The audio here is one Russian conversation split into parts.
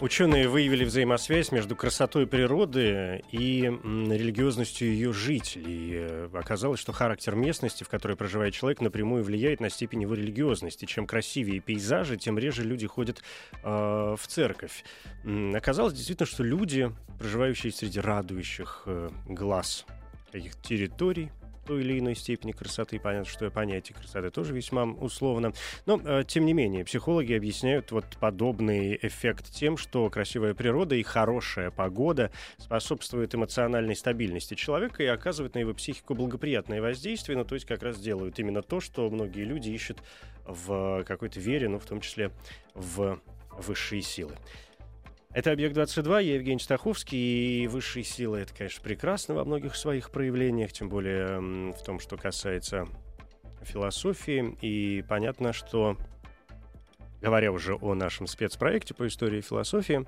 Ученые выявили взаимосвязь между красотой природы и религиозностью ее жителей. Э, оказалось, что характер местности, в которой проживает человек, напрямую влияет на степень его религиозности. Чем красивее пейзажи, тем реже люди ходят э, в церковь. Оказалось действительно, что люди, проживающие среди радующих э, глаз каких территорий, той или иной степени красоты. Понятно, что понятие красоты тоже весьма условно. Но, э, тем не менее, психологи объясняют вот подобный эффект тем, что красивая природа и хорошая погода способствуют эмоциональной стабильности человека и оказывают на его психику благоприятное воздействие, ну, то есть как раз делают именно то, что многие люди ищут в какой-то вере, ну, в том числе в высшие силы. Это «Объект-22», я Евгений Стаховский, и высшие силы — это, конечно, прекрасно во многих своих проявлениях, тем более в том, что касается философии, и понятно, что, говоря уже о нашем спецпроекте по истории философии,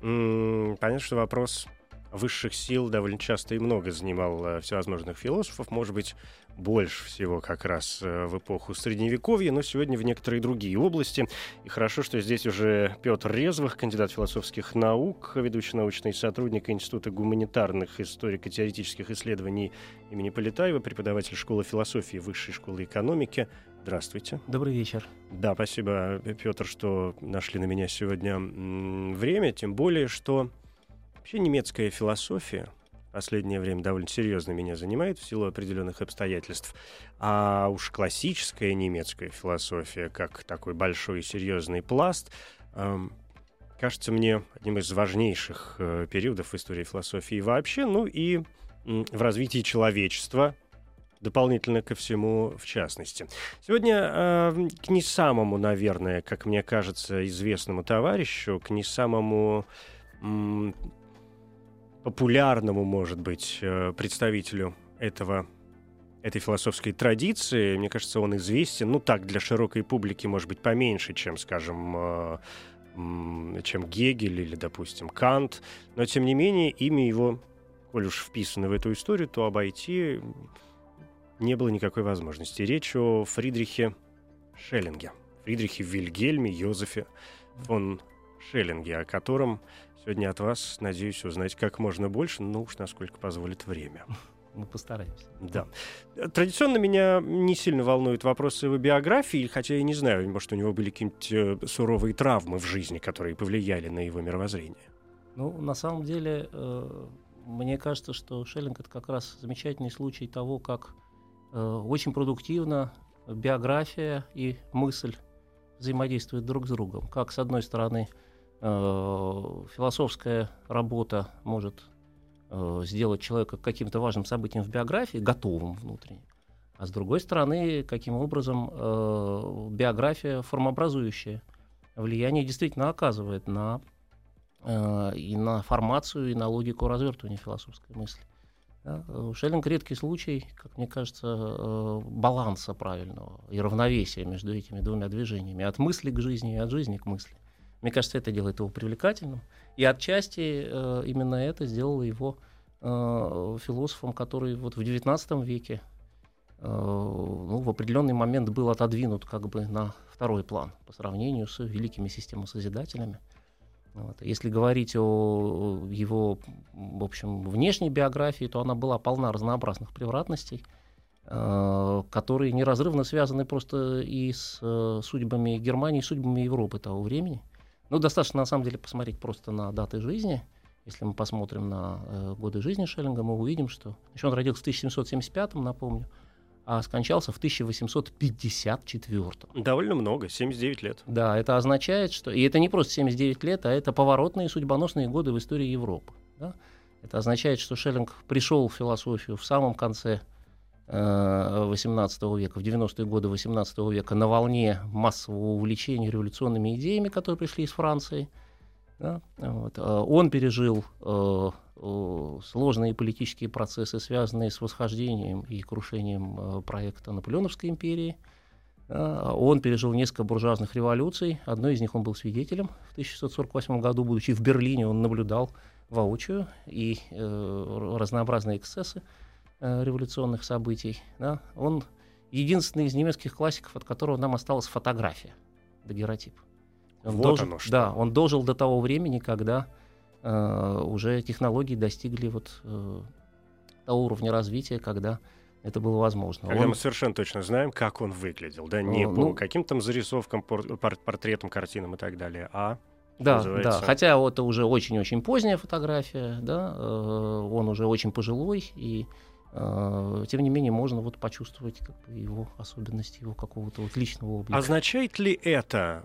понятно, что вопрос высших сил довольно часто и много занимал э, всевозможных философов, может быть, больше всего как раз э, в эпоху Средневековья, но сегодня в некоторые другие области. И хорошо, что здесь уже Петр Резвых, кандидат философских наук, ведущий научный сотрудник Института гуманитарных историко-теоретических исследований имени Полетаева, преподаватель школы философии Высшей школы экономики. Здравствуйте. Добрый вечер. Да, спасибо, Петр, что нашли на меня сегодня время, тем более, что Вообще немецкая философия последнее время довольно серьезно меня занимает в силу определенных обстоятельств. А уж классическая немецкая философия, как такой большой и серьезный пласт, эм, кажется мне одним из важнейших э, периодов в истории философии вообще, ну и э, в развитии человечества, дополнительно ко всему в частности. Сегодня э, к не самому, наверное, как мне кажется, известному товарищу, к не самому популярному, может быть, э, представителю этого этой философской традиции. Мне кажется, он известен, ну так, для широкой публики, может быть, поменьше, чем, скажем, э, чем Гегель или, допустим, Кант. Но, тем не менее, имя его, коль уж вписано в эту историю, то обойти не было никакой возможности. Речь о Фридрихе Шеллинге. Фридрихе Вильгельме Йозефе фон Шеллинге, о котором Сегодня от вас, надеюсь, узнать как можно больше, ну уж насколько позволит время. Мы постараемся. Да. Традиционно меня не сильно волнуют вопросы его биографии, хотя я не знаю, может, у него были какие-нибудь э, суровые травмы в жизни, которые повлияли на его мировоззрение. Ну, на самом деле, э, мне кажется, что Шеллинг — это как раз замечательный случай того, как э, очень продуктивно биография и мысль взаимодействуют друг с другом. Как, с одной стороны, Э, философская работа может э, сделать человека каким-то важным событием в биографии, готовым внутренне. А с другой стороны, каким образом э, биография формообразующая влияние действительно оказывает на и на формацию, и на логику развертывания философской мысли. Да? Шеллинг редкий случай, как мне кажется, баланса правильного и равновесия между этими двумя движениями. От мысли к жизни и от жизни к мысли. Мне кажется, это делает его привлекательным. И отчасти э, именно это сделало его э, философом, который вот в XIX веке э, ну, в определенный момент был отодвинут как бы на второй план по сравнению с великими системосозидателями. Вот. Если говорить о его, в общем, внешней биографии, то она была полна разнообразных превратностей, э, которые неразрывно связаны просто и с э, судьбами Германии, и судьбами Европы того времени. Ну, достаточно, на самом деле, посмотреть просто на даты жизни. Если мы посмотрим на э, годы жизни Шеллинга, мы увидим, что... Еще он родился в 1775, напомню, а скончался в 1854. Довольно много, 79 лет. Да, это означает, что... И это не просто 79 лет, а это поворотные судьбоносные годы в истории Европы. Да? Это означает, что Шеллинг пришел в философию в самом конце XVIII века, в 90-е годы XVIII века на волне массового увлечения революционными идеями, которые пришли из Франции. Да? Вот. Он пережил сложные политические процессы, связанные с восхождением и крушением проекта Наполеоновской империи. Он пережил несколько буржуазных революций. Одной из них он был свидетелем. В 1648 году, будучи в Берлине, он наблюдал воочию и э, разнообразные эксцессы э, революционных событий. Да? Он единственный из немецких классиков, от которого нам осталась фотография, дагеротип. Он вот дожил, оно что. Да, он дожил до того времени, когда э, уже технологии достигли вот э, того уровня развития, когда это было возможно. Когда он... мы совершенно точно знаем, как он выглядел, да, не ну, по каким-то зарисовкам, портретам, картинам и так далее, а да, называется. да. Хотя это уже очень-очень поздняя фотография, да, э, он уже очень пожилой, и э, тем не менее можно вот почувствовать как бы, его особенности, его какого-то вот личного облика. Означает ли это,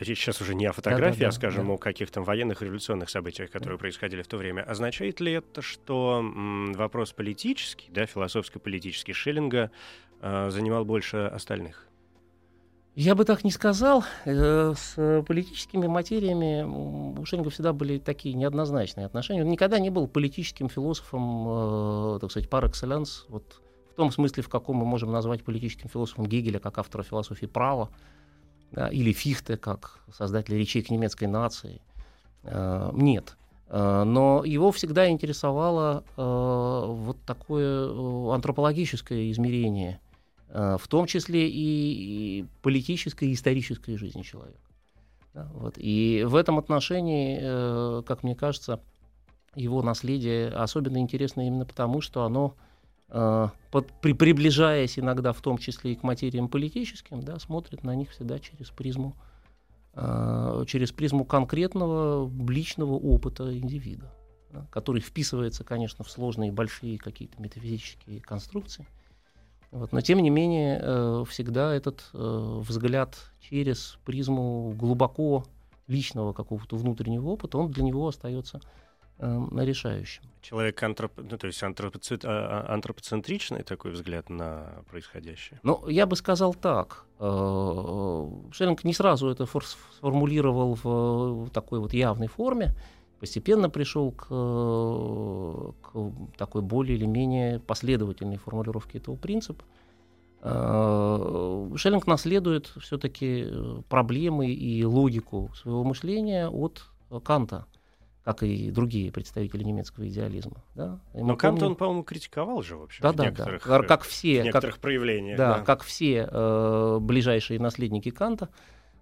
сейчас уже не о фотографии, да, да, а, скажем, да. о каких-то военных революционных событиях, которые да. происходили в то время, означает ли это, что вопрос политический, да, философско-политический Шиллинга э, занимал больше остальных? Я бы так не сказал. Э, с политическими материями у Шеллинга всегда были такие неоднозначные отношения. Он никогда не был политическим философом, э, так сказать, par excellence, вот в том смысле, в каком мы можем назвать политическим философом Гегеля как автора философии права, да, или Фихте как создателя речей к немецкой нации. Э, нет. Но его всегда интересовало вот такое антропологическое измерение – Э, в том числе и политической и исторической жизни человека. Да, вот. И в этом отношении, э, как мне кажется, его наследие особенно интересно именно потому, что оно, э, под, при, приближаясь иногда в том числе и к материям политическим, да, смотрит на них всегда через призму, через призму конкретного личного опыта индивида, да, который вписывается, конечно, в сложные большие какие-то метафизические конструкции – вот. Но тем не менее, э, всегда этот э, взгляд через призму глубоко личного какого-то внутреннего опыта, он для него остается э, решающим. Человек антроп... ну, то есть антропоци... А, а, антропоцентричный такой взгляд на происходящее? Ну, я бы сказал так. Шеллинг не сразу это сформулировал в такой вот явной форме постепенно пришел к, к такой более или менее последовательной формулировке этого принципа. Э, Шеллинг наследует все-таки э, проблемы и логику своего мышления от Канта, как и другие представители немецкого идеализма. Да? Но помним... Канта он, по-моему, критиковал же вообще да, в да, некоторых, да. Как все, в некоторых как, проявлениях. Да, да, как все э, ближайшие наследники Канта,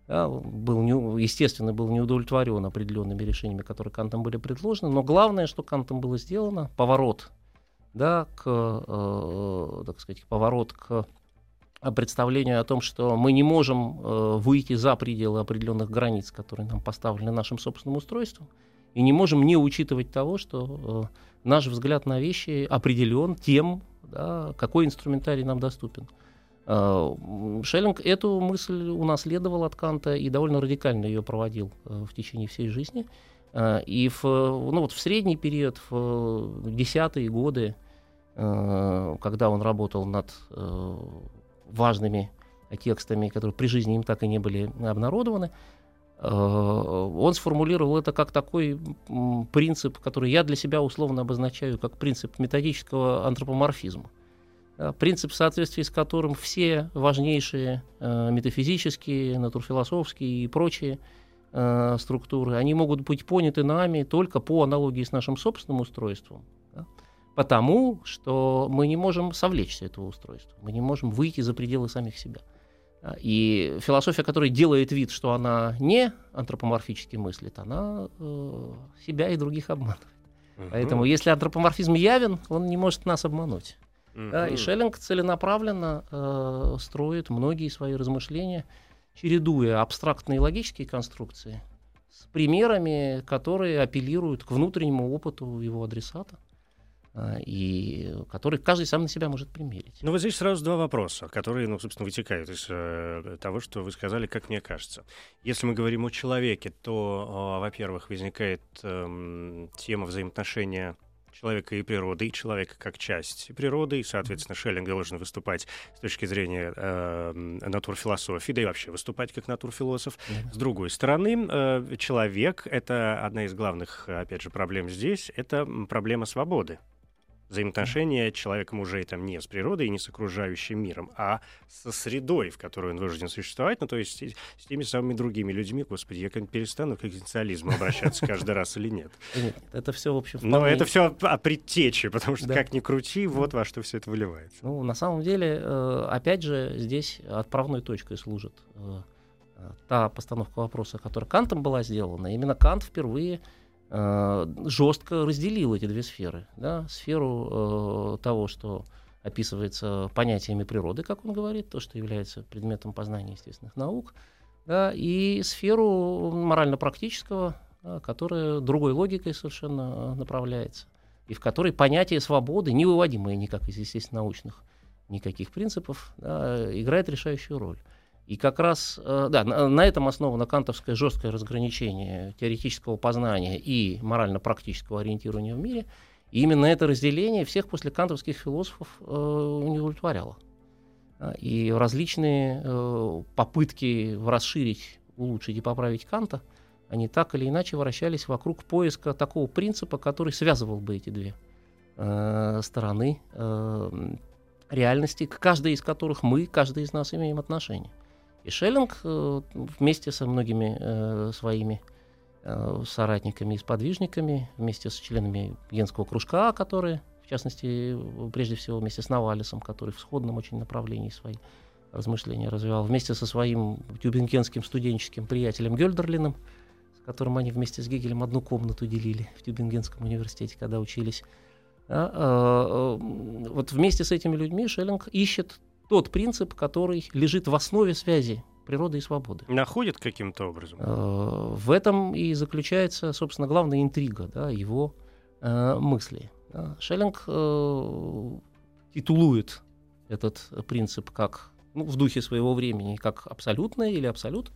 да, был не, естественно, был не удовлетворен определенными решениями, которые Кантом были предложены, но главное, что Кантом было сделано, поворот, да, к, э, так сказать, поворот к представлению о том, что мы не можем э, выйти за пределы определенных границ, которые нам поставлены нашим собственным устройством, и не можем не учитывать того, что э, наш взгляд на вещи определен тем, да, какой инструментарий нам доступен. Э, Шеллинг эту мысль унаследовал от Канта и довольно радикально ее проводил э, в течение всей жизни. Э, и в, ну вот в средний период, в десятые годы, когда он работал над важными текстами, которые при жизни им так и не были обнародованы, он сформулировал это как такой принцип, который я для себя условно обозначаю как принцип методического антропоморфизма. Э, принцип, в соответствии с которым все важнейшие э, метафизические, натурфилософские и прочие э, структуры, они могут быть поняты нами только по аналогии с нашим собственным устройством, да? потому что мы не можем совлечься этого устройства, мы не можем выйти за пределы самих себя. И философия, которая делает вид, что она не антропоморфически мыслит, она э, себя и других обманывает. Угу. Поэтому, если антропоморфизм явен, он не может нас обмануть. Mm-hmm. И Шеллинг целенаправленно э, строит многие свои размышления, чередуя абстрактные логические конструкции с примерами, которые апеллируют к внутреннему опыту его адресата э, и который каждый сам на себя может примерить. Ну вот здесь сразу два вопроса, которые, ну, собственно, вытекают из э, того, что вы сказали, как мне кажется. Если мы говорим о человеке, то, э, во-первых, возникает э, тема взаимоотношения человека и природы, и человека как часть природы, и, соответственно, Шеллинг должен выступать с точки зрения э, натурфилософии, да и вообще выступать как натурфилософ. Mm-hmm. С другой стороны, э, человек — это одна из главных, опять же, проблем здесь, это проблема свободы взаимоотношения человека мужей там не с природой и не с окружающим миром, а со средой, в которой он вынужден существовать, ну, то есть с теми самыми другими людьми. Господи, я как перестану к экзистенциализму обращаться каждый раз или нет? Нет, это все, в общем, Но это все о предтече, потому что как ни крути, вот во что все это выливается. Ну, на самом деле, э, опять же, здесь отправной точкой служит э, э, та постановка вопроса, которая Кантом была сделана. Именно Кант впервые жестко разделил эти две сферы. Да? Сферу э, того, что описывается понятиями природы, как он говорит, то, что является предметом познания естественных наук, да, и сферу морально-практического, да, которая другой логикой совершенно направляется, и в которой понятие свободы, не выводимое никак из естественно-научных никаких принципов, да, играет решающую роль. И как раз э, да, на этом основано кантовское жесткое разграничение теоретического познания и морально-практического ориентирования в мире. И именно это разделение всех после кантовских философов э, удовлетворяло. И различные э, попытки расширить, улучшить и поправить Канта, они так или иначе вращались вокруг поиска такого принципа, который связывал бы эти две э, стороны реальности, к каждой из которых мы, каждый из нас имеем отношение. И Шеллинг э, вместе со многими э, своими э, соратниками и сподвижниками, вместе с членами Генского кружка, которые, в частности, прежде всего вместе с Навалисом, который в сходном очень направлении свои размышления развивал, вместе со своим тюбингенским студенческим приятелем Гёльдерлином, с которым они вместе с Гегелем одну комнату делили в Тюбингенском университете, когда учились. А, вот вместе с этими людьми Шеллинг ищет тот принцип, который лежит в основе связи природы и свободы. Находит каким-то образом? Э, в этом и заключается, собственно, главная интрига да, его э, мысли. Шеллинг э, титулует этот принцип как ну, в духе своего времени, как абсолютное или абсолют,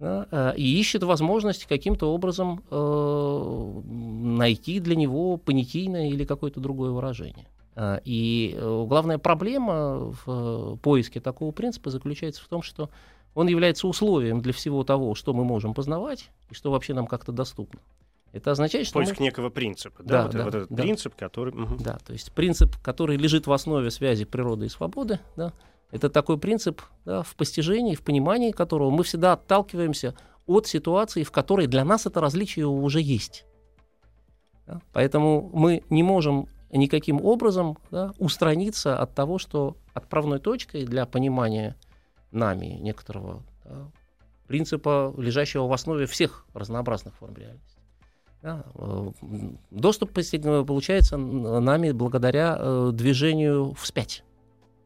да, и ищет возможность каким-то образом э, найти для него понятийное или какое-то другое выражение. А, и э, главная проблема в э, поиске такого принципа заключается в том, что он является условием для всего того, что мы можем познавать и что вообще нам как-то доступно. Это означает, что поиск мы... некого принципа, да, да, вот, да, вот этот да. принцип, который, да, то есть принцип, который лежит в основе связи природы и свободы, да, это такой принцип да, в постижении, в понимании которого мы всегда отталкиваемся от ситуации, в которой для нас это различие уже есть. Да? Поэтому мы не можем никаким образом да, устраниться от того, что отправной точкой для понимания нами некоторого да, принципа, лежащего в основе всех разнообразных форм реальности. Да, э, доступ получается нами благодаря э, движению вспять,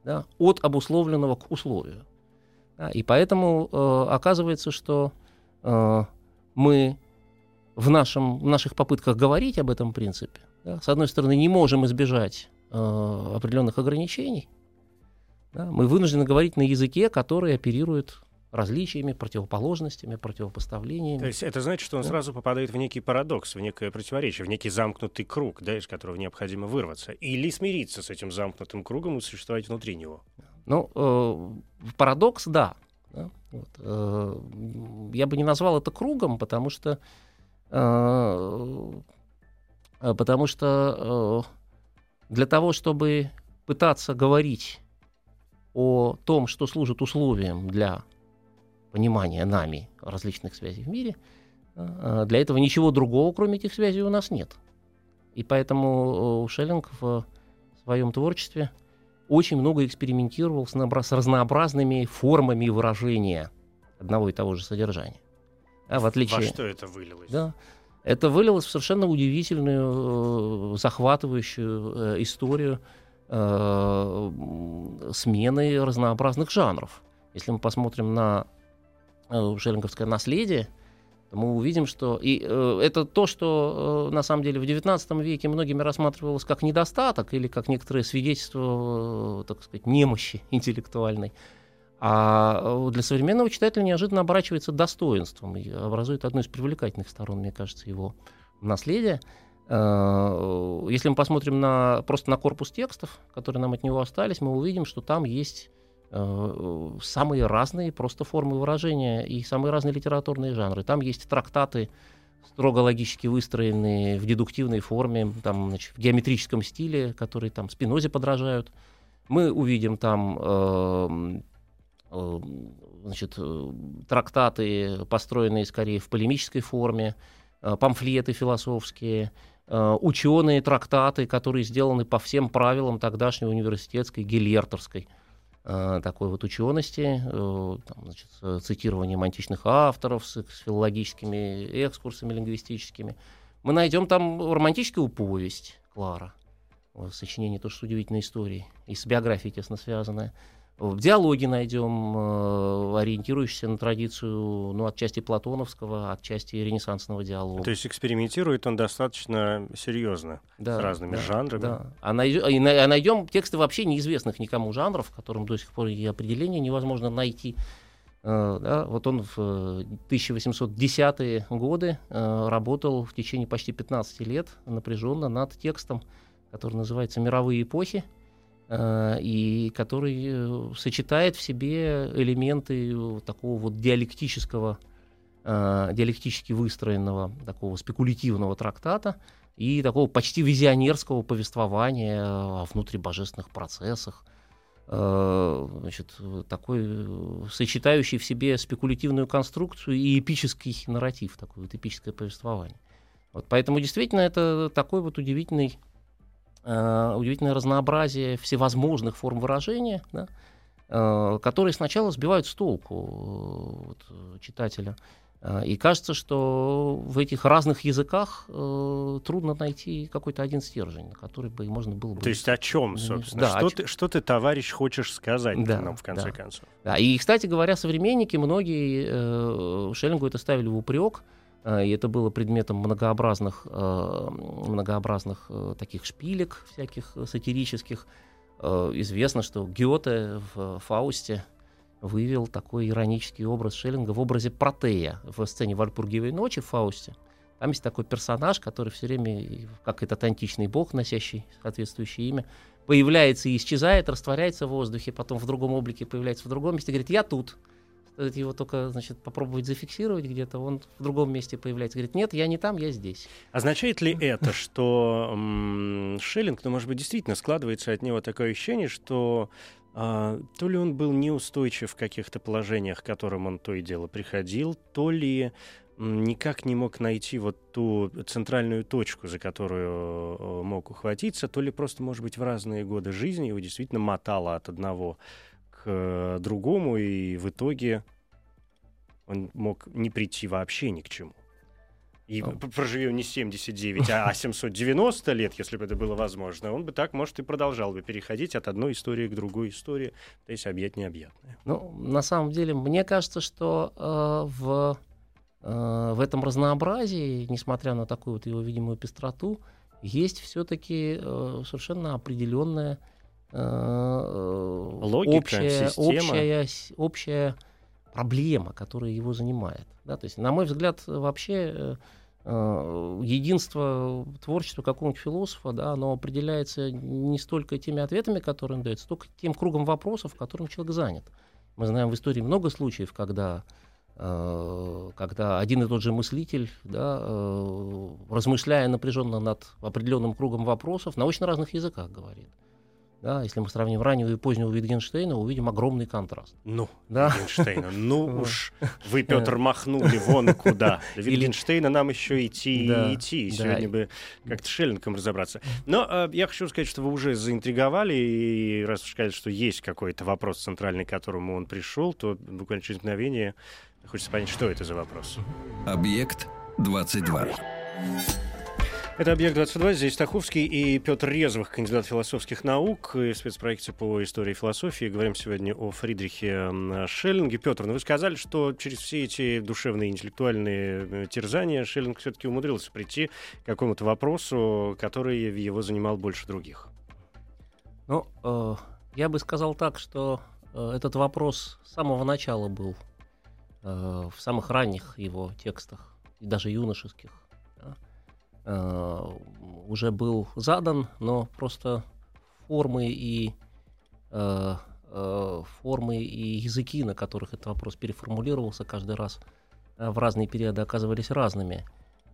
да, от обусловленного к условию. Да, и поэтому э, оказывается, что э, мы в, нашем, в наших попытках говорить об этом принципе да, с одной стороны, не можем избежать э, определенных ограничений, да, мы вынуждены говорить на языке, который оперирует различиями, противоположностями, противопоставлениями. То есть это значит, что он да. сразу попадает в некий парадокс, в некое противоречие, в некий замкнутый круг, да, из которого необходимо вырваться. Или смириться с этим замкнутым кругом и существовать внутри него. Ну, э, парадокс, да. да вот, э, я бы не назвал это кругом, потому что э, потому что э, для того, чтобы пытаться говорить о том, что служит условием для понимания нами различных связей в мире, э, для этого ничего другого, кроме этих связей, у нас нет. И поэтому Шеллинг в своем творчестве очень много экспериментировал с разнообразными формами выражения одного и того же содержания. А в отличие... Во что это вылилось? Да. Это вылилось в совершенно удивительную, э, захватывающую э, историю э, смены разнообразных жанров. Если мы посмотрим на шеллинговское наследие, то мы увидим, что и это то, что на самом деле в XIX веке многими рассматривалось как недостаток или как некоторое свидетельство, так сказать, немощи интеллектуальной. А э, для современного читателя неожиданно оборачивается достоинством и образует одну из привлекательных сторон, мне кажется, его наследия. Э, если мы посмотрим на, просто на корпус текстов, которые нам от него остались, мы увидим, что там есть э, самые разные просто формы выражения и самые разные литературные жанры. Там есть трактаты, строго логически выстроенные в дедуктивной форме, там, значит, в геометрическом стиле, которые там Спинозе подражают. Мы увидим там э, э, значит, э, трактаты, построенные скорее в полемической форме, э, памфлеты философские, Э, ученые трактаты, которые сделаны по всем правилам тогдашней университетской гильертерской э, такой вот учености, э, там, значит, с цитированием античных авторов, с, с филологическими экскурсами лингвистическими. Мы найдем там романтическую повесть Клара, сочинение тоже с удивительной историей и с биографией тесно связанное. В диалоге найдем, э, ориентирующийся на традицию, ну, отчасти платоновского, отчасти ренессансного диалога. То есть экспериментирует он достаточно серьезно да, с разными да, жанрами. Да. А, найдем, а найдем тексты вообще неизвестных никому жанров, которым до сих пор и определение невозможно найти. Uh, да, вот он в 1810-е годы uh, работал в течение почти 15 лет напряженно над текстом, который называется «Мировые эпохи», Э, и который э, сочетает в себе элементы такого вот диалектического, э, диалектически выстроенного, такого спекулятивного трактата и такого почти визионерского повествования о внутрибожественных процессах, значит, такой сочетающий в себе спекулятивную конструкцию и эпический нарратив, такое вот эпическое повествование. Вот, поэтому действительно это такой вот удивительный э, удивительное разнообразие всевозможных форм выражения, да, э, которые сначала сбивают с толку э, вот, читателя. Э, и кажется, что в этих разных языках э, трудно найти какой-то один стержень, на который бы можно было бы... То есть о чем, собственно? Да, что, ты, что ты, товарищ, хочешь сказать да, нам в конце да. концов? Да, и, кстати говоря, современники, многие э, Шеллингу это ставили в упрек, Э, и это было предметом многообразных, э, многообразных э, таких шпилек всяких сатирических. Известно, что Гёте в «Фаусте» вывел такой иронический образ Шеллинга в образе Протея в сцене «Вальпургиевой ночи» в «Фаусте». Там есть такой персонаж, который все время, как этот античный бог, носящий соответствующее имя, появляется и исчезает, растворяется в воздухе, потом в другом облике появляется в другом месте, говорит, я тут его только, значит, попробовать зафиксировать где-то, он в другом месте появляется. Говорит, нет, я не там, я здесь. Означает ли это, что Шеллинг, ну, может быть, действительно складывается от него такое ощущение, что а, то ли он был неустойчив в каких-то положениях, к которым он то и дело приходил, то ли никак не мог найти вот ту центральную точку, за которую э, мог ухватиться, то ли просто, может быть, в разные годы жизни его действительно мотало от одного э, другому, и в итоге он мог не прийти вообще ни к чему. И oh. проживем не 79, а 790 лет, если бы это было возможно, он бы так, может, и продолжал бы переходить от одной истории к другой истории, то есть объять необъятное. Ну, на самом деле, мне кажется, что э, в, э, в этом разнообразии, несмотря на такую вот его видимую пестроту, есть все-таки э, совершенно определенная Логика, общая, общая, общая проблема, которая его занимает. Да? То есть, на мой взгляд, вообще э, э, единство творчества какого-нибудь философа, да, оно определяется не столько теми ответами, которые он дает, столько тем кругом вопросов, которым человек занят. Мы знаем в истории много случаев, когда когда один и тот же мыслитель, да, размышляя напряженно над определенным кругом вопросов, на очень разных языках говорит. Да, если мы сравним раннего и позднего Витгенштейна, увидим огромный контраст. Ну, да? Витгенштейна, ну уж вы, Петр, махнули вон куда. До Витгенштейна нам еще идти и идти. Сегодня бы как-то Шеллингом разобраться. Но э, я хочу сказать, что вы уже заинтриговали, и раз уж сказали, что есть какой-то вопрос центральный, к которому он пришел, то буквально через мгновение хочется понять, что это за вопрос. Объект 22. Это «Объект-22», здесь Стаховский и Петр Резвых, кандидат философских наук и спецпроекте по истории и философии. Говорим сегодня о Фридрихе Шеллинге. Петр, ну вы сказали, что через все эти душевные интеллектуальные э, терзания Шеллинг все-таки умудрился прийти к какому-то вопросу, который его занимал больше других. Ну, э, я бы сказал так, что э, этот вопрос с самого начала был э, в самых ранних его текстах, и даже юношеских уже был задан, но просто формы и э, э, формы и языки, на которых этот вопрос переформулировался каждый раз э, в разные периоды оказывались разными.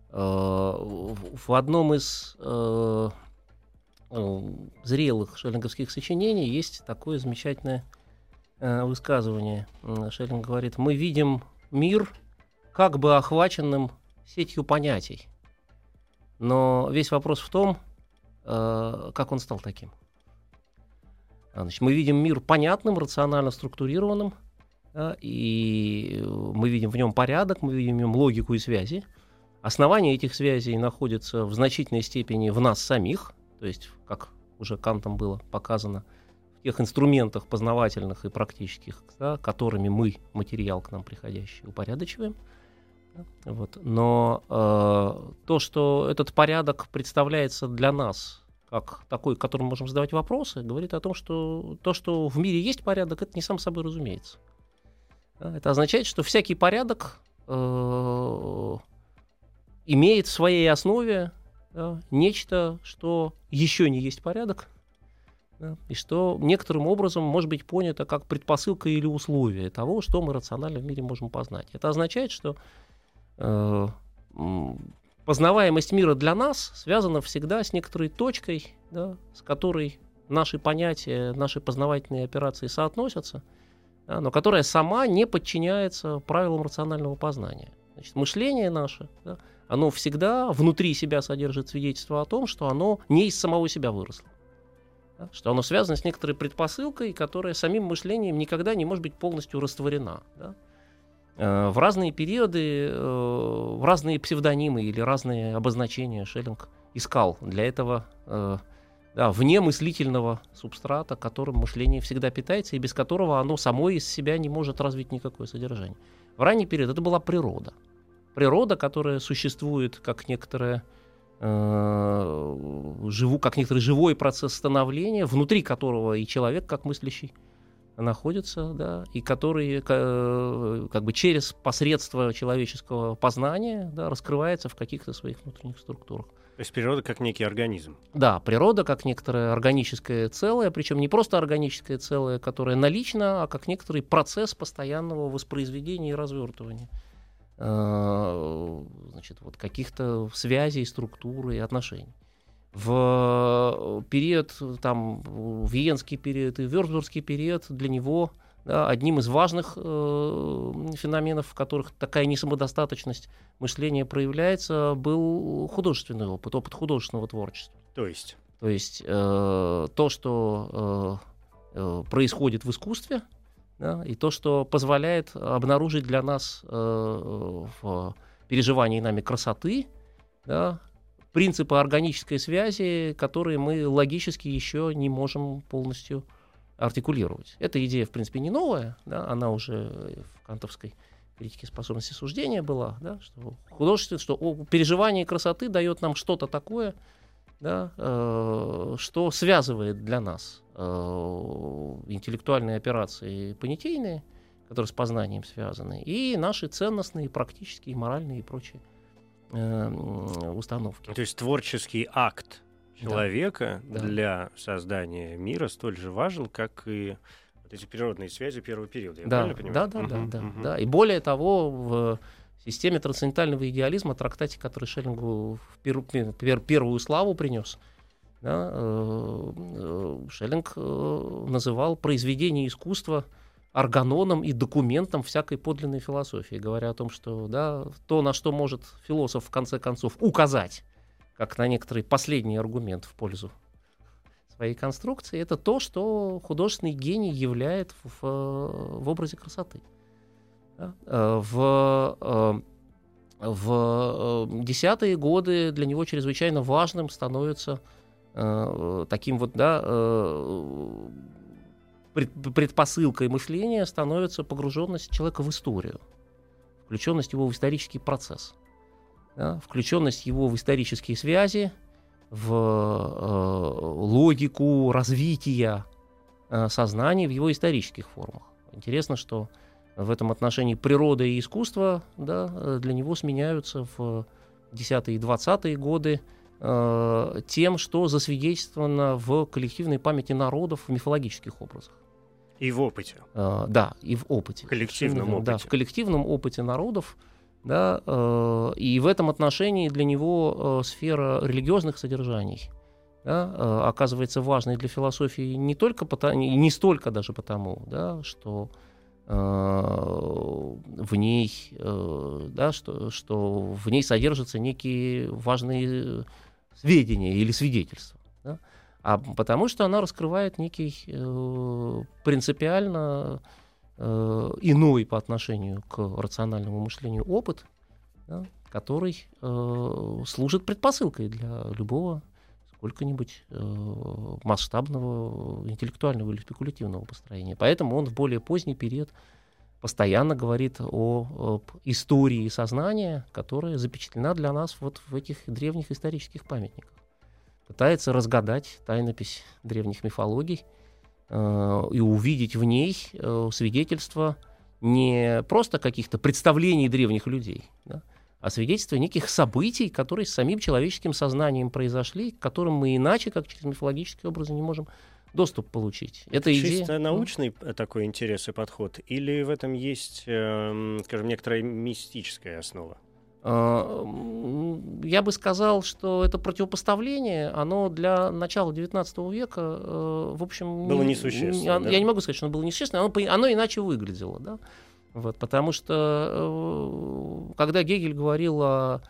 Э, в одном из э, э, зрелых шеллинговских сочинений есть такое замечательное э, высказывание. Шеллинг говорит, мы видим мир как бы охваченным сетью понятий. Но весь вопрос в том, э, как он стал таким. Значит, мы видим мир понятным, рационально структурированным, да, и мы видим в нем порядок, мы видим в нем логику и связи. Основание этих связей находится в значительной степени в нас самих, то есть, как уже Кантом было показано, в тех инструментах познавательных и практических, да, которыми мы материал к нам приходящий упорядочиваем. Вот. Но э, то, что этот порядок представляется для нас как такой, которому можем задавать вопросы, говорит о том, что то, что в мире есть порядок, это не сам собой разумеется. Это означает, что всякий порядок э, имеет в своей основе да, нечто, что еще не есть порядок, да, и что некоторым образом может быть понято как предпосылка или условие того, что мы рационально в мире можем познать. Это означает, что познаваемость мира для нас связана всегда с некоторой точкой, да, с которой наши понятия, наши познавательные операции соотносятся, да, но которая сама не подчиняется правилам рационального познания. Значит, мышление наше, да, оно всегда внутри себя содержит свидетельство о том, что оно не из самого себя выросло. Да, что оно связано с некоторой предпосылкой, которая самим мышлением никогда не может быть полностью растворена. Да. Э, в разные периоды, э, в разные псевдонимы или разные обозначения Шеллинг искал для этого э, да, вне мыслительного субстрата, которым мышление всегда питается и без которого оно само из себя не может развить никакое содержание. В ранний период это была природа. Природа, которая существует как некоторая э, живу, как некоторый живой процесс становления, внутри которого и человек, как мыслящий, находится, да, и который э, как бы через посредство человеческого познания да, раскрывается в каких-то своих внутренних структурах. То есть природа как некий организм. Да, природа как некоторое органическое целое, причем не просто органическое целое, которое налично, а как некоторый процесс постоянного воспроизведения и развертывания э, значит, вот каких-то связей, структуры и отношений в э, период, там, Виенский период и Вёрцбургский период для него да, одним из важных э, феноменов, в которых такая несамодостаточность мышления проявляется, был художественный опыт, опыт художественного творчества. То есть? То есть э, то, что э, э, происходит в искусстве, да, и то, что позволяет обнаружить для нас э, в переживании нами красоты, да, принципы органической связи, которые мы логически еще не можем полностью артикулировать. Эта идея, в принципе, не новая, да, она уже в кантовской критике способности суждения была, да, что художество, что переживание красоты дает нам что-то такое, да, э, что связывает для нас э, интеллектуальные операции понятийные, которые с познанием связаны, и наши ценностные, практические, моральные и прочие установки. То есть творческий акт человека да. для создания мира столь же важен, как и вот эти природные связи первого периода. Я да, правильно понимаю? Да, да, да, да, угу. да. И более того, в системе трансцендентального идеализма, трактате, который Шеллингу в пер, пер, первую славу принес, да, э, э, Шеллинг э, называл произведение искусства органоном и документом всякой подлинной философии, говоря о том, что да, то, на что может философ в конце концов указать, как на некоторый последний аргумент в пользу своей конструкции, это то, что художественный гений являет в, в образе красоты. Да? Э, в, э, в э, десятые годы для него чрезвычайно важным становится таким вот, да, предпосылкой мышления становится погруженность человека в историю, включенность его в исторический процесс, да, включенность его в исторические связи, в э, логику развития э, сознания в его исторических формах. Интересно, что в этом отношении природа и искусство да, для него сменяются в 10-е и 20-е годы э, тем, что засвидетельствовано в коллективной памяти народов в мифологических образах. И в опыте. Э, да, и в опыте. В коллективном опыте. Да, в коллективном опыте народов. Да, э, и в этом отношении для него э, сфера религиозных содержаний да, э, оказывается важной для философии не только потому, не столько даже потому, да, что э, в ней, э, да, что, что в ней содержатся некие важные сведения или свидетельства, а потому что она раскрывает некий э, принципиально э, иной по отношению к рациональному мышлению опыт, да, который э, служит предпосылкой для любого сколько-нибудь э, масштабного интеллектуального или спекулятивного построения. Поэтому он в более поздний период постоянно говорит о, об истории сознания, которая запечатлена для нас вот в этих древних исторических памятниках. Пытается разгадать тайнопись древних мифологий э, и увидеть в ней э, свидетельство не просто каких-то представлений древних людей, да, а свидетельство неких событий, которые с самим человеческим сознанием произошли, к которым мы иначе, как через мифологические образы, не можем доступ получить. Это Чисто идея... научный ну. такой интерес и подход? Или в этом есть, э, скажем, некоторая мистическая основа? А, я бы сказал, что это противопоставление, оно для начала XIX века, э, в общем... Было несущественно, Я, да? я не могу сказать, что оно было несущественно, оно, оно иначе выглядело, да? Вот, потому что э, когда Гегель говорил о,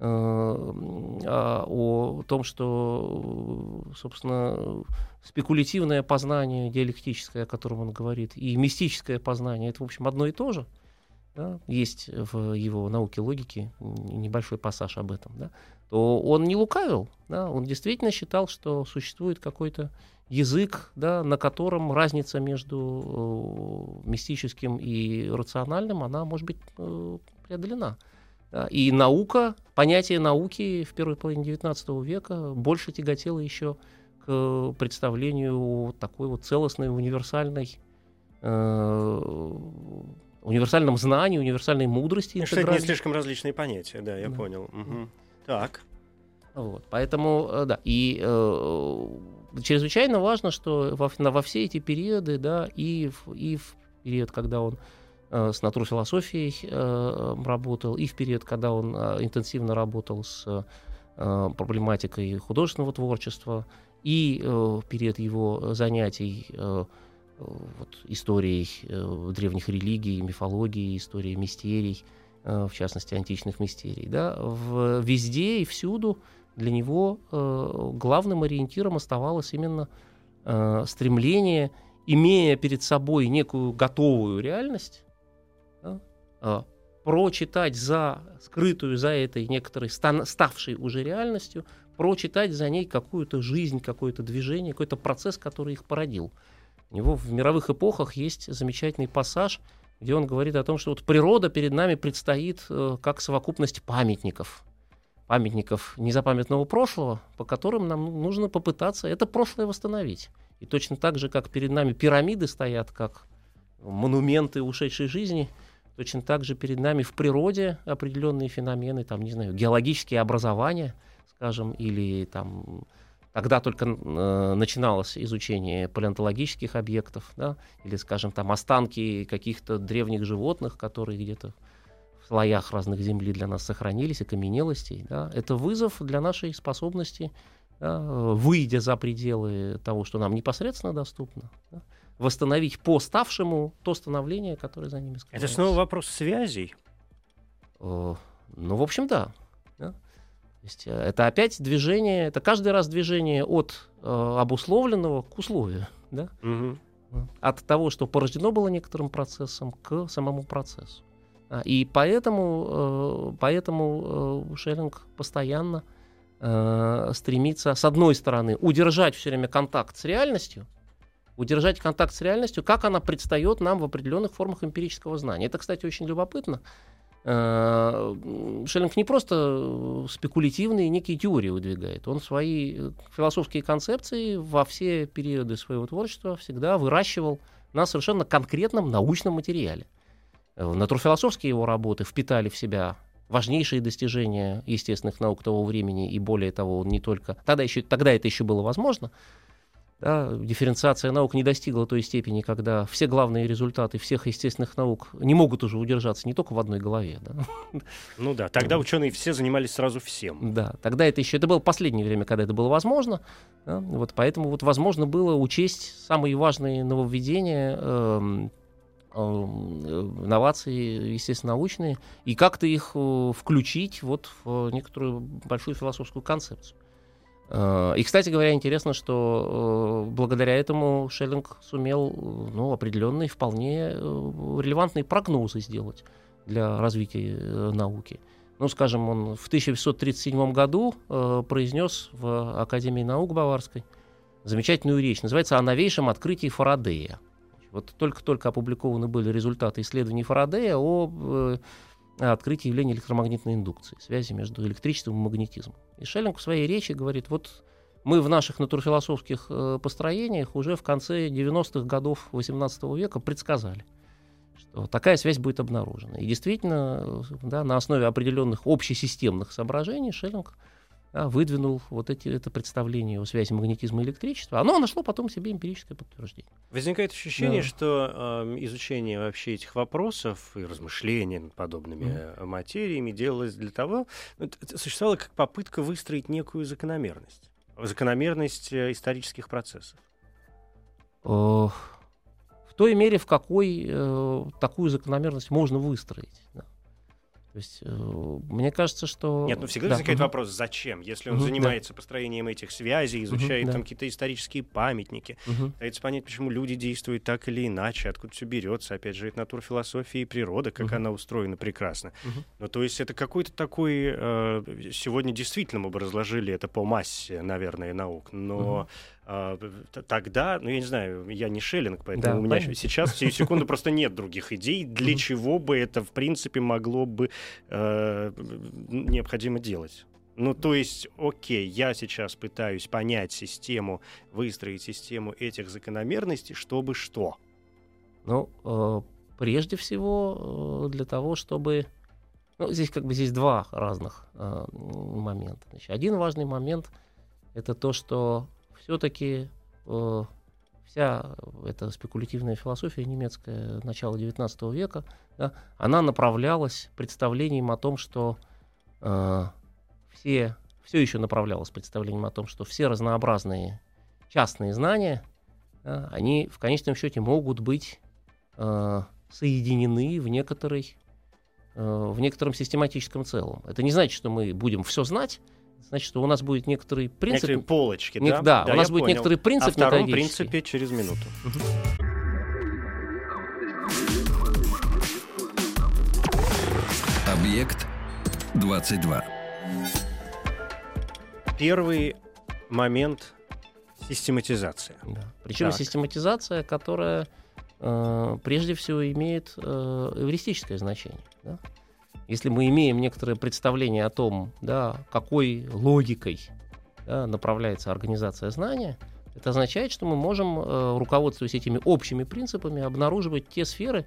э, о, о том, что, собственно, спекулятивное познание диалектическое, о котором он говорит, и мистическое познание, это, в общем, одно и то же, да, есть в его науке логики небольшой пассаж об этом, да, то он не лукавил, да, он действительно считал, что существует какой-то язык, да, на котором разница между э, мистическим и рациональным, она может быть э, преодолена. Да. И наука, понятие науки в первой половине XIX века больше тяготело еще к представлению такой вот целостной, универсальной э, универсальном знании, универсальной мудрости. Что это не слишком различные понятия, да, я да. понял. Угу. Так. Вот, поэтому, э, да, и э, чрезвычайно важно, что во, во все эти периоды, да, и в, и в период, когда он э, с натурфилософией э, работал, и в период, когда он э, интенсивно работал с э, проблематикой художественного творчества, и э, в период его занятий э, вот, историей э, древних религий, мифологии, историей мистерий, э, в частности, античных мистерий. Да, в, везде и всюду для него э, главным ориентиром оставалось именно э, стремление, имея перед собой некую готовую реальность, да, э, прочитать за скрытую за этой некоторой ставшей уже реальностью, прочитать за ней какую-то жизнь, какое-то движение, какой-то процесс, который их породил. У него в мировых эпохах есть замечательный пассаж, где он говорит о том, что вот природа перед нами предстоит э, как совокупность памятников. Памятников незапамятного прошлого, по которым нам нужно попытаться это прошлое восстановить. И точно так же, как перед нами пирамиды стоят, как монументы ушедшей жизни, точно так же перед нами в природе определенные феномены, там, не знаю, геологические образования, скажем, или там Тогда только э, начиналось изучение палеонтологических объектов, да, или, скажем, там останки каких-то древних животных, которые где-то в слоях разных земли для нас сохранились, окаменелостей. Да. Это вызов для нашей способности, да, выйдя за пределы того, что нам непосредственно доступно, да, восстановить по ставшему то становление, которое за ними скрывается. Это снова вопрос связей? Э, ну, в общем, да. да. То есть э, это опять движение, это каждый раз движение от э, обусловленного к условию, да? Угу. От того, что порождено было некоторым процессом, к самому процессу. А, и поэтому, э, поэтому э, Шеллинг постоянно э, стремится, с одной стороны, удержать все время контакт с реальностью, удержать контакт с реальностью, как она предстает нам в определенных формах эмпирического знания. Это, кстати, очень любопытно. Э, Шеллинг не просто спекулятивные некие теории выдвигает, он свои э, философские концепции во все периоды своего творчества всегда выращивал на совершенно конкретном научном материале. Натурфилософские его работы впитали в себя важнейшие достижения естественных наук того времени, и более того, он не только... Тогда, еще, тогда это еще было возможно, да, дифференциация наук не достигла той степени, когда все главные результаты всех естественных наук не могут уже удержаться не только в одной голове. Да. Ну да, тогда ученые все занимались сразу всем. Да, тогда это еще, это было последнее время, когда это было возможно. Да, вот поэтому вот возможно было учесть самые важные нововведения, э, э, инновации, естественно, научные, и как-то их э, включить вот в некоторую большую философскую концепцию. Э, и, кстати говоря, интересно, что э, благодаря этому Шеллинг сумел ну, определенные, вполне э, релевантные прогнозы сделать для развития науки. Ну, скажем, он в 1837 году произнес в Академии наук Баварской замечательную речь. Называется «О новейшем открытии Фарадея». Вот только-только опубликованы были результаты исследований Фарадея о открытии явления электромагнитной индукции, связи между электричеством и магнетизмом. И Шеллинг в своей речи говорит, вот мы в наших натурфилософских э, построениях уже в конце 90-х годов 18 века предсказали, что такая связь будет обнаружена. И действительно, э, да, на основе определенных общесистемных соображений Шеллинг выдвинул вот эти, это представление о связи магнетизма и электричества, оно нашло потом себе эмпирическое подтверждение. Возникает ощущение, да. что э, изучение вообще этих вопросов и размышления над подобными mm-hmm. материями делалось для того, ну, это существовало как попытка выстроить некую закономерность, закономерность э, исторических процессов. В той мере, в какой э, такую закономерность можно выстроить. Да. То есть, э, мне кажется, что... Нет, ну всегда да. возникает угу. вопрос, зачем? Если он угу, занимается да. построением этих связей, изучает угу, там да. какие-то исторические памятники, угу. пытается понять, почему люди действуют так или иначе, откуда все берется. Опять же, это натурфилософия и природа, как угу. она устроена прекрасно. Угу. Ну, то есть это какой-то такой... Э, сегодня действительно мы бы разложили это по массе, наверное, наук, но... Угу тогда, ну я не знаю, я не Шеллинг, поэтому да, у меня понятно. сейчас в сию секунду просто нет других идей, для чего бы это в принципе могло бы э, необходимо делать. Ну, то есть, окей, я сейчас пытаюсь понять систему, выстроить систему этих закономерностей, чтобы что? Ну, э, прежде всего, э, для того, чтобы... Ну, здесь как бы здесь два разных э, момента. Значит, один важный момент — это то, что все-таки э, вся эта спекулятивная философия немецкая начала XIX века, да, она направлялась представлением о том, что э, все, все еще направлялась представлением о том, что все разнообразные частные знания, да, они в конечном счете могут быть э, соединены в некоторой э, в некотором систематическом целом. Это не значит, что мы будем все знать, значит, у нас будет некоторый принцип... Некоторые полочки, не, да? Да, да у нас будет понял. некоторый принцип О втором принципе через минуту. Объект 22. Первый момент систематизация. Да. Причем так. систематизация, которая э, прежде всего имеет э, эвристическое значение. Да? Если мы имеем некоторое представление о том, да, какой логикой да, направляется организация знания, это означает, что мы можем, э, руководствуясь этими общими принципами, обнаруживать те сферы,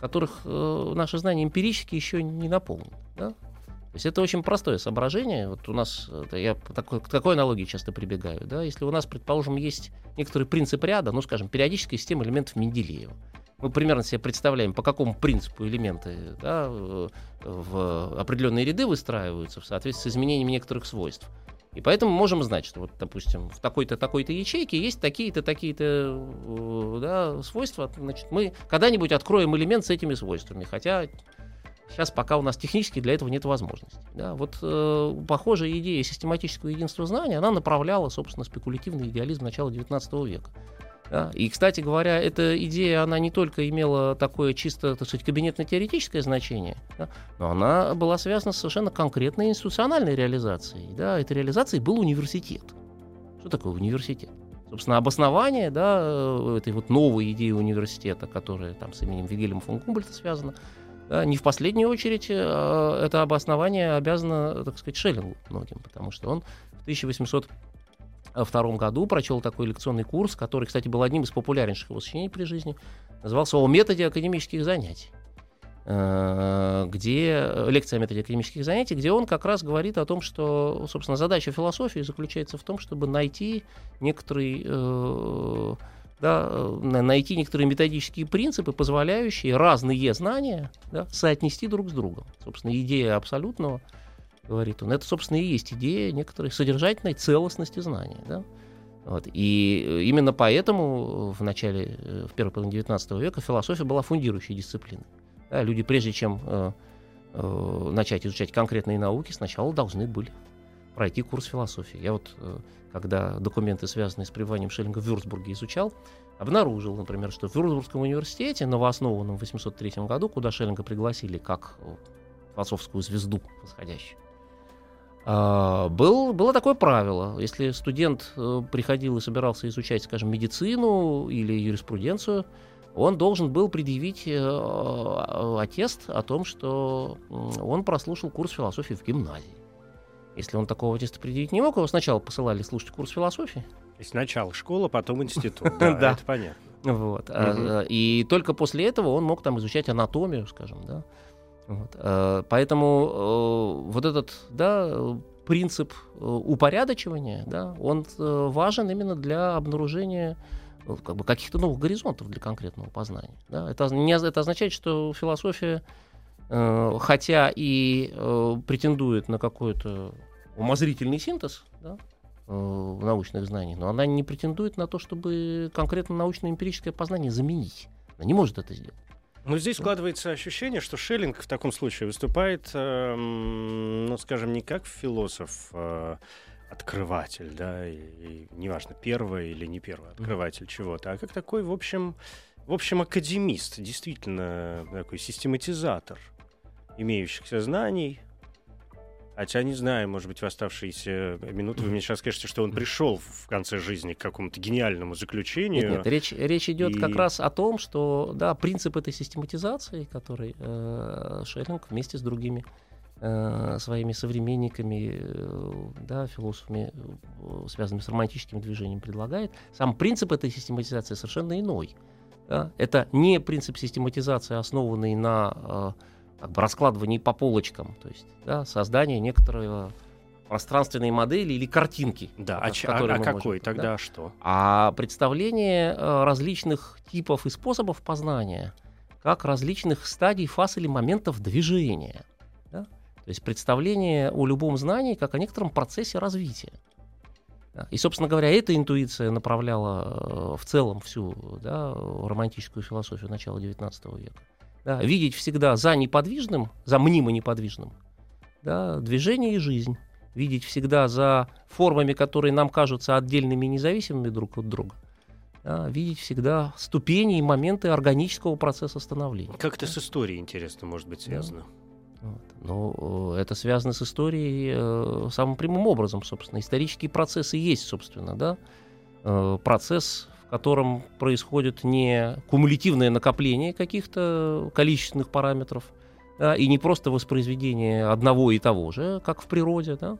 которых э, наше знание эмпирически еще не наполнено. Да? То есть это очень простое соображение. Вот у нас, я такой, к такой аналогии часто прибегаю. Да? Если у нас, предположим, есть некоторый принцип ряда, ну, скажем, периодическая система элементов Менделеева, мы примерно себе представляем, по какому принципу элементы да, в определенные ряды выстраиваются в соответствии с изменением некоторых свойств. И поэтому можем знать, что вот, допустим, в такой-то такой-то ячейке есть такие-то такие-то э, да, свойства. Значит, мы когда-нибудь откроем элемент с этими свойствами, хотя сейчас пока у нас технически для этого нет возможности. Да, вот э, похожая идея систематического единства знания, она направляла, собственно, спекулятивный идеализм начала XIX века. Да? И, кстати говоря, эта идея, она не только имела такое чисто, так сказать, кабинетно-теоретическое значение, да? но она была связана с совершенно конкретной институциональной реализацией. Да? Этой реализацией был университет. Что такое университет? Собственно, обоснование да, э, этой вот новой идеи университета, которая там с именем Вильгельма фон Гумбольта связана, да, не в последнюю очередь э, это обоснование обязано, так сказать, Шеллингу многим, потому что он в 1800 втором году прочел такой лекционный курс, который, кстати, был одним из популярнейших его сочинений при жизни. Назывался «О методе академических занятий». э, где лекция о методе академических занятий, где он как раз говорит о том, что, собственно, задача философии заключается в том, чтобы найти некоторый э, да, найти некоторые методические принципы, позволяющие разные знания да, соотнести друг с другом. Собственно, идея абсолютного, говорит он, это, собственно, и есть идея некоторой содержательной целостности знания. Да? Вот. И именно поэтому в начале, в первой половине XIX века философия была фундирующей дисциплиной. Да, люди, прежде чем э, э, начать изучать конкретные науки, сначала должны были пройти курс философии. Я вот, э, когда документы, связанные с пребыванием Шеллинга в Вюрцбурге, изучал, обнаружил, например, что в Вюрцбургском университете, новооснованном в 803 году, куда Шеллинга пригласили как э, философскую звезду восходящую, был, было такое правило. Если студент э, приходил и собирался изучать, скажем, медицину или юриспруденцию, он должен был предъявить аттест о том, что он прослушал курс философии в гимназии. Если он такого аттеста предъявить не мог, его сначала посылали слушать курс философии. И сначала школа, потом институт. Да, это понятно. Вот. Угу. И только после этого он мог там изучать анатомию, скажем, да. Вот. А, поэтому э, вот этот, да, принцип э, упорядочивания, да, он э, важен именно для обнаружения как бы каких-то новых горизонтов для конкретного познания. Да. Это, не, это означает, что философия, хотя и претендует на какое-то умозрительный синтез да, э, научных знаний, но она не претендует на то, чтобы конкретно научно-эмпирическое познание заменить. Она не может это сделать. Но здесь складывается ощущение, что Шеллинг в таком случае выступает, э, ну, скажем, не как философ, э, открыватель, да, и, и неважно, первый или не первый открыватель mm-hmm. чего-то, а как такой, в общем, в общем, академист, действительно такой систематизатор имеющихся знаний, Хотя не знаю, может быть, в оставшиеся минуты вы мне сейчас скажете, что он пришел в конце жизни к какому-то гениальному заключению. Нет, нет речь, речь идет и... как раз о том, что да, принцип этой систематизации, который э, Шеллинг вместе с другими э, своими современниками, э, да, философами, э, связанными с романтическим движением, предлагает, сам принцип этой систематизации совершенно иной. Да? Это не принцип систематизации, основанный на э, как бы раскладывание по полочкам, то есть да, создание некоторого пространственной модели или картинки. Да, а, а, а какой можем, тогда да? что? А представление э, различных типов и способов познания, как различных стадий, фаз или моментов движения. Да? То есть представление о любом знании как о некотором процессе развития. И, собственно говоря, эта интуиция направляла э, в целом всю да, романтическую философию начала XIX века да, видеть всегда за неподвижным, за мнимо неподвижным, да, движение и жизнь, видеть всегда за формами, которые нам кажутся отдельными и независимыми друг от друга, да, видеть всегда ступени и моменты органического процесса становления. Как это с историей, интересно, может быть связано? Да. Вот. Ну, это связано с историей э, самым прямым образом, собственно. Исторические процессы есть, собственно, да. Э, процесс в котором происходит не кумулятивное накопление каких-то количественных параметров, да, и не просто воспроизведение одного и того же, как в природе, да,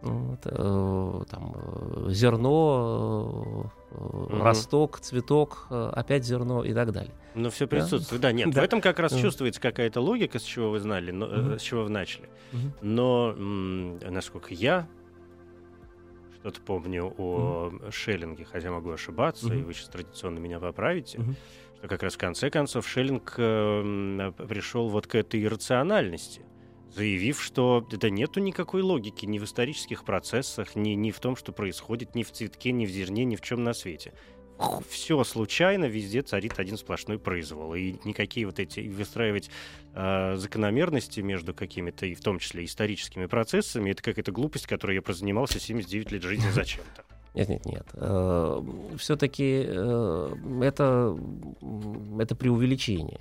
вот, э, там, э, зерно, э, угу. росток, цветок, э, опять зерно и так далее. Но все присутствует, да, да нет, да. в этом как раз чувствуется какая-то логика, с чего вы знали, но, угу. с чего вы начали. Угу. Но, насколько я что-то помню о mm-hmm. Шеллинге, хотя могу ошибаться, mm-hmm. и вы сейчас традиционно меня поправите, mm-hmm. что как раз в конце концов Шеллинг э, пришел вот к этой иррациональности, заявив, что да нету никакой логики ни в исторических процессах, ни, ни в том, что происходит, ни в цветке, ни в зерне, ни в чем на свете все случайно, везде царит один сплошной произвол. И никакие вот эти выстраивать э, закономерности между какими-то, и в том числе историческими процессами, это какая-то глупость, которой я прозанимался 79 лет жизни зачем-то. Нет, нет, нет. Э, Все-таки э, это, это преувеличение.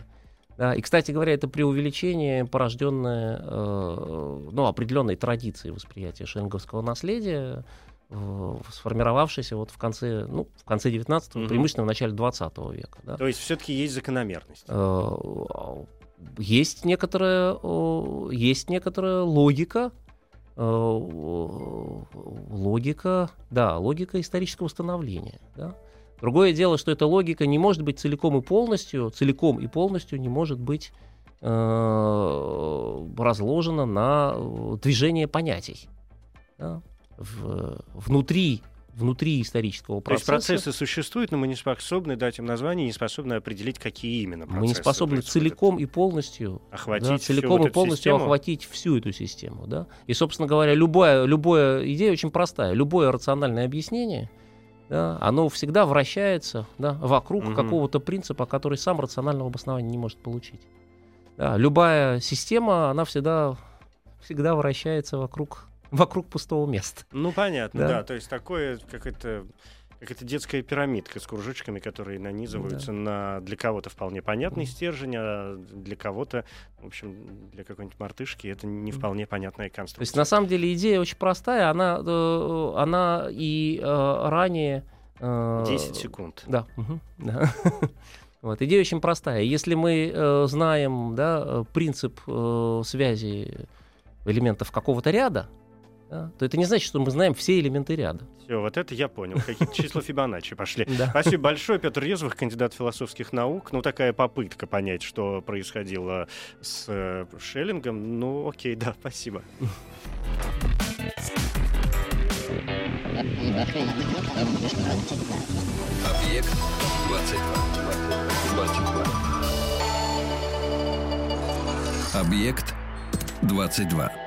Да, и, кстати говоря, это преувеличение, порожденное э, ну, определенной традицией восприятия шенговского наследия, сформировавшийся вот в конце, ну, в конце 19-го, угу. преимущественно в начале 20 века. Да. То есть все-таки есть закономерность? Э, есть некоторая, есть некоторая логика, э, логика, да, логика исторического становления. Да. Другое дело, что эта логика не может быть целиком и полностью, целиком и полностью не может быть э, разложена на движение понятий. Да? В, внутри внутри исторического процесса. То есть процессы существуют, но мы не способны дать им название, не способны определить, какие именно процессы. Мы не способны целиком и полностью охватить да, целиком вот и полностью систему? охватить всю эту систему. Да? И, собственно говоря, любая, любая идея очень простая. Любое рациональное объяснение, да, оно всегда вращается да, вокруг Мгм. какого-то принципа, который сам рационального обоснования не может получить. Да, любая система, она всегда, всегда вращается вокруг, вокруг пустого места. Ну, понятно, Да. да. То есть такое, как это как это детская пирамидка с кружочками, которые нанизываются на для кого-то вполне понятный стержень, а для кого-то, в общем, для какой-нибудь мартышки это не вполне понятная То есть конструкция. на самом деле идея очень простая, она, э, она и э, ранее... э, 10 секунд. Да. да. Вот, идея очень простая. Если мы э, знаем да, э, принцип э, связи элементов какого-то ряда, да, то это не значит, что мы знаем все элементы ряда. Все, вот это я понял. Какие-то числа Фибоначчи пошли. Да. Спасибо большое, Петр Резвых, кандидат философских наук. Ну, такая попытка понять, что происходило с э, Шеллингом. Ну, окей, да, спасибо. Объект 22. Объект 22.